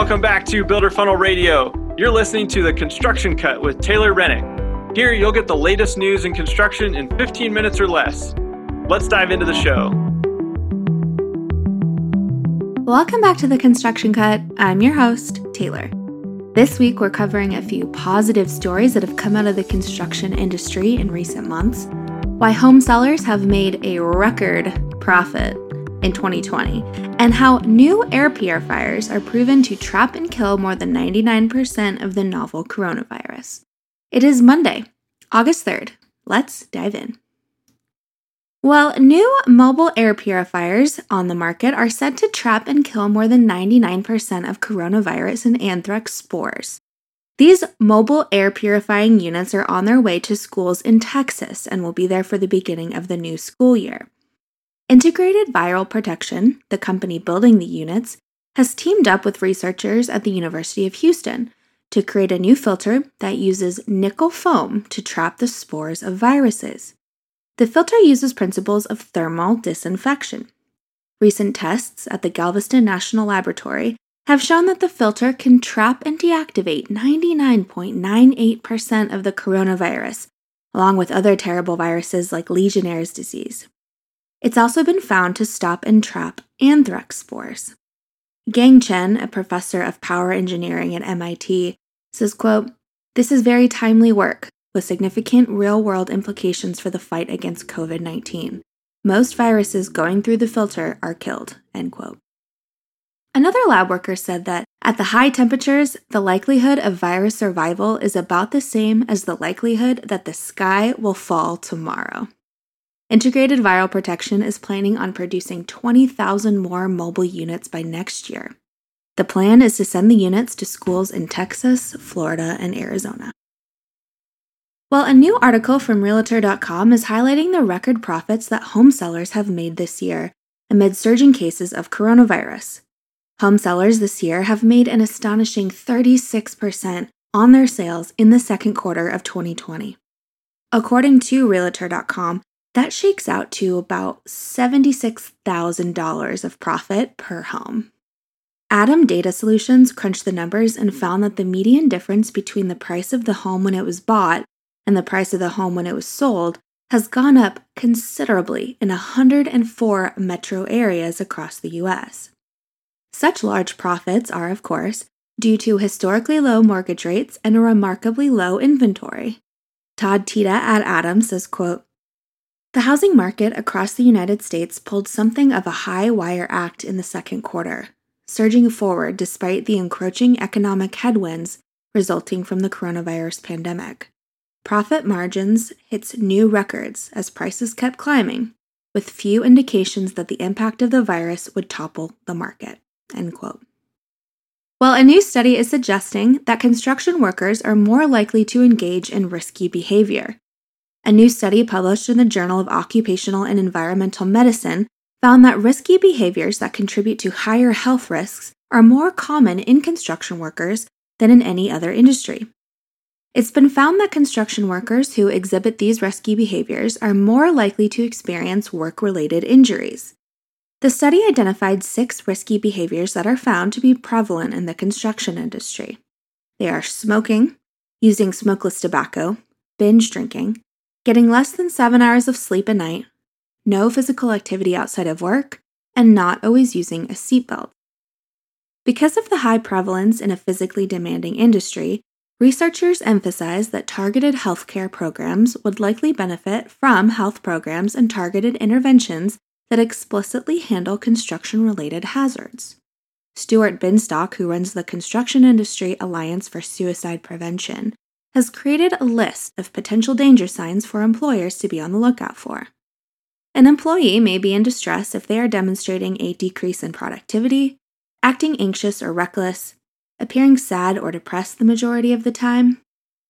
welcome back to Builder Funnel Radio. You're listening to the Construction Cut with Taylor Rennick. Here, you'll get the latest news in construction in 15 minutes or less. Let's dive into the show. Welcome back to the Construction Cut. I'm your host, Taylor. This week, we're covering a few positive stories that have come out of the construction industry in recent months, why home sellers have made a record profit in 2020, and how new air purifiers are proven to trap and kill more than 99% of the novel coronavirus. It is Monday, August 3rd. Let's dive in. Well, new mobile air purifiers on the market are said to trap and kill more than 99% of coronavirus and anthrax spores. These mobile air purifying units are on their way to schools in Texas and will be there for the beginning of the new school year. Integrated Viral Protection, the company building the units, has teamed up with researchers at the University of Houston to create a new filter that uses nickel foam to trap the spores of viruses. The filter uses principles of thermal disinfection. Recent tests at the Galveston National Laboratory have shown that the filter can trap and deactivate 99.98% of the coronavirus, along with other terrible viruses like Legionnaire's disease. It's also been found to stop and trap anthrax spores. Gang Chen, a professor of power engineering at MIT, says, quote, This is very timely work with significant real world implications for the fight against COVID 19. Most viruses going through the filter are killed. End quote. Another lab worker said that at the high temperatures, the likelihood of virus survival is about the same as the likelihood that the sky will fall tomorrow. Integrated Viral Protection is planning on producing 20,000 more mobile units by next year. The plan is to send the units to schools in Texas, Florida, and Arizona. Well, a new article from Realtor.com is highlighting the record profits that home sellers have made this year amid surging cases of coronavirus. Home sellers this year have made an astonishing 36% on their sales in the second quarter of 2020. According to Realtor.com, that shakes out to about $76,000 of profit per home. ATTOM Data Solutions crunched the numbers and found that the median difference between the price of the home when it was bought and the price of the home when it was sold has gone up considerably in 104 metro areas across the US. Such large profits are, of course, due to historically low mortgage rates and a remarkably low inventory. Todd Teta at ATTOM says, quote, The housing market across the United States pulled something of a high wire act in the second quarter, surging forward despite the encroaching economic headwinds resulting from the coronavirus pandemic. Profit margins hits new records as prices kept climbing, with few indications that the impact of the virus would topple the market. End quote. Well, a new study is suggesting that construction workers are more likely to engage in risky behavior. A new study published in the Journal of Occupational and Environmental Medicine found that risky behaviors that contribute to higher health risks are more common in construction workers than in any other industry. It's been found that construction workers who exhibit these risky behaviors are more likely to experience work related injuries. The study identified six risky behaviors that are found to be prevalent in the construction industry. They are smoking, using smokeless tobacco, binge drinking, getting less than seven hours of sleep a night, no physical activity outside of work, and not always using a seatbelt. Because of the high prevalence in a physically demanding industry, Researchers emphasize that targeted healthcare programs would likely benefit from health programs and targeted interventions that explicitly handle construction related hazards. Stuart Binstock, who runs the Construction Industry Alliance for Suicide Prevention, has created a list of potential danger signs for employers to be on the lookout for. An employee may be in distress if they are demonstrating a decrease in productivity, acting anxious or reckless, appearing sad or depressed the majority of the time,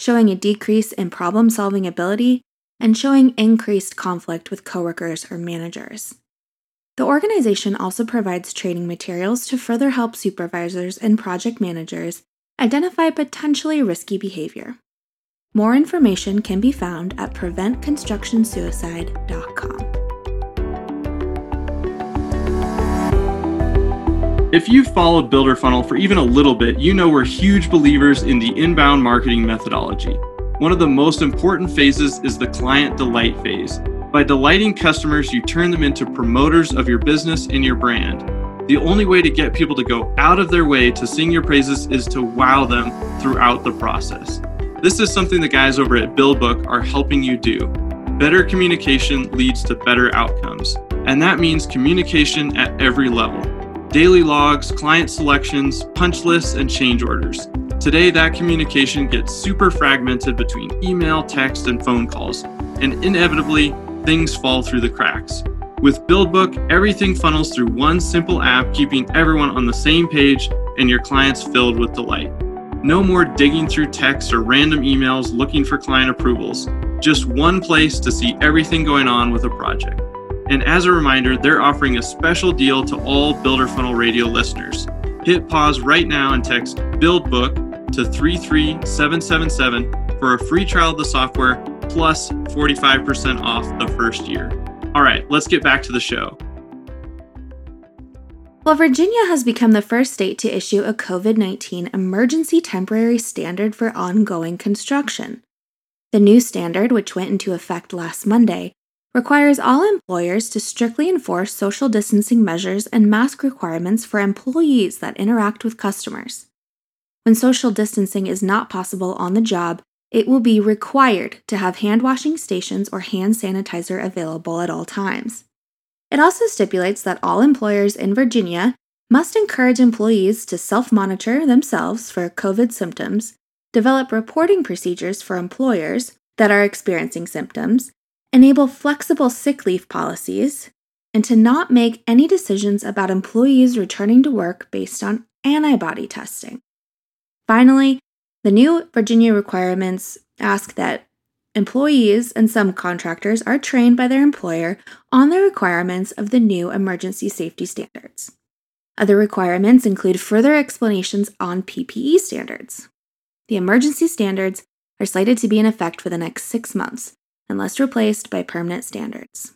showing a decrease in problem solving ability, and showing increased conflict with coworkers or managers. The organization also provides training materials to further help supervisors and project managers identify potentially risky behavior. More information can be found at preventconstructionsuicide.com. If you've followed Builder Funnel for even a little bit, you know we're huge believers in the inbound marketing methodology. One of the most important phases is the client delight phase. By delighting customers, you turn them into promoters of your business and your brand. The only way to get people to go out of their way to sing your praises is to wow them throughout the process. This is something the guys over at BuildBook are helping you do. Better communication leads to better outcomes, and that means communication at every level daily logs, client selections, punch lists, and change orders. Today, that communication gets super fragmented between email, text, and phone calls, and inevitably, things fall through the cracks. With BuildBook, everything funnels through one simple app, keeping everyone on the same page and your clients filled with delight. No more digging through texts or random emails looking for client approvals. Just one place to see everything going on with a project. And as a reminder, they're offering a special deal to all Builder Funnel Radio listeners. Hit pause right now and text BuildBook to 33777 for a free trial of the software plus 45% off the first year. All right, let's get back to the show. Well, Virginia has become the first state to issue a COVID 19 emergency temporary standard for ongoing construction. The new standard, which went into effect last Monday, requires all employers to strictly enforce social distancing measures and mask requirements for employees that interact with customers. When social distancing is not possible on the job, it will be required to have hand washing stations or hand sanitizer available at all times. It also stipulates that all employers in Virginia must encourage employees to self monitor themselves for COVID symptoms, develop reporting procedures for employers that are experiencing symptoms, enable flexible sick leave policies, and to not make any decisions about employees returning to work based on antibody testing. Finally, the new Virginia requirements ask that employees and some contractors are trained by their employer on the requirements of the new emergency safety standards. Other requirements include further explanations on PPE standards. The emergency standards are slated to be in effect for the next six months, unless replaced by permanent standards.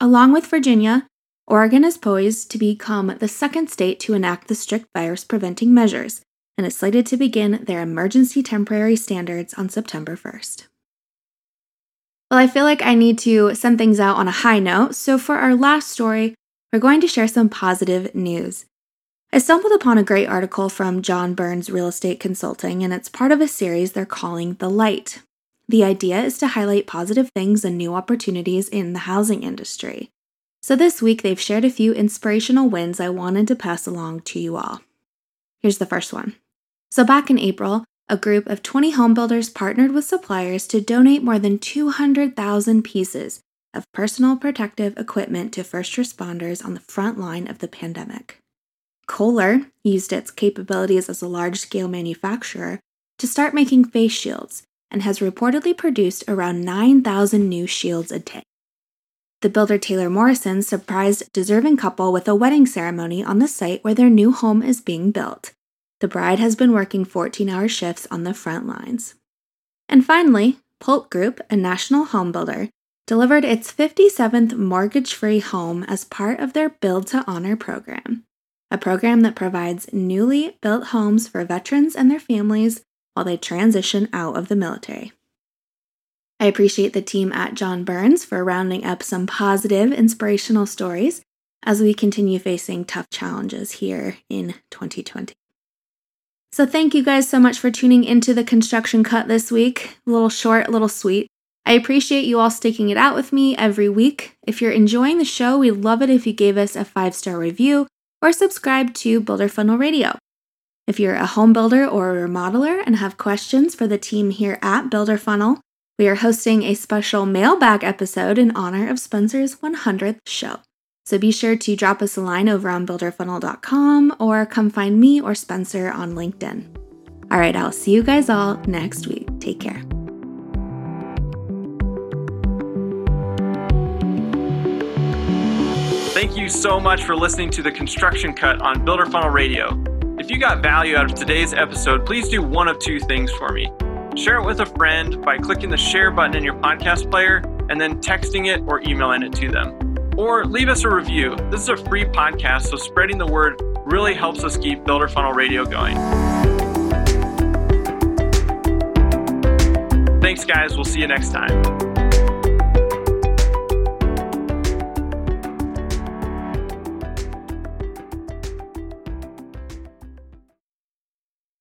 Along with Virginia, Oregon is poised to become the second state to enact the strict virus preventing measures and is slated to begin their emergency temporary standards on September 1st. Well, I feel like I need to send things out on a high note, so for our last story, we're going to share some positive news. I stumbled upon a great article from John Burns Real Estate Consulting, and it's part of a series they're calling The Light. The idea is to highlight positive things and new opportunities in the housing industry. So this week, they've shared a few inspirational wins I wanted to pass along to you all. Here's the first one. So, back in April, a group of 20 homebuilders partnered with suppliers to donate more than 200,000 pieces of personal protective equipment to first responders on the front line of the pandemic. Kohler used its capabilities as a large scale manufacturer to start making face shields and has reportedly produced around 9,000 new shields a day. The builder Taylor Morrison surprised deserving couple with a wedding ceremony on the site where their new home is being built. The bride has been working 14 hour shifts on the front lines. And finally, PulteGroup, a national home builder, delivered its 57th mortgage free home as part of their Build to Honor program, a program that provides newly built homes for veterans and their families while they transition out of the military. I appreciate the team at John Burns for rounding up some positive, inspirational stories as we continue facing tough challenges here in 2020. So, thank you guys so much for tuning into the construction cut this week. A little short, a little sweet. I appreciate you all sticking it out with me every week. If you're enjoying the show, we'd love it if you gave us a five star review or subscribe to Builder Funnel Radio. If you're a home builder or a remodeler and have questions for the team here at Builder Funnel, we are hosting a special mailbag episode in honor of Spencer's 100th show. So be sure to drop us a line over on builderfunnel.com or come find me or Spencer on LinkedIn. All right, I'll see you guys all next week. Take care. Thank you so much for listening to the Construction Cut on Builder Funnel Radio. If you got value out of today's episode, please do one of two things for me. Share it with a friend by clicking the share button in your podcast player and then texting it or emailing it to them. Or leave us a review. This is a free podcast, so spreading the word really helps us keep Builder Funnel Radio going. Thanks, guys. We'll see you next time.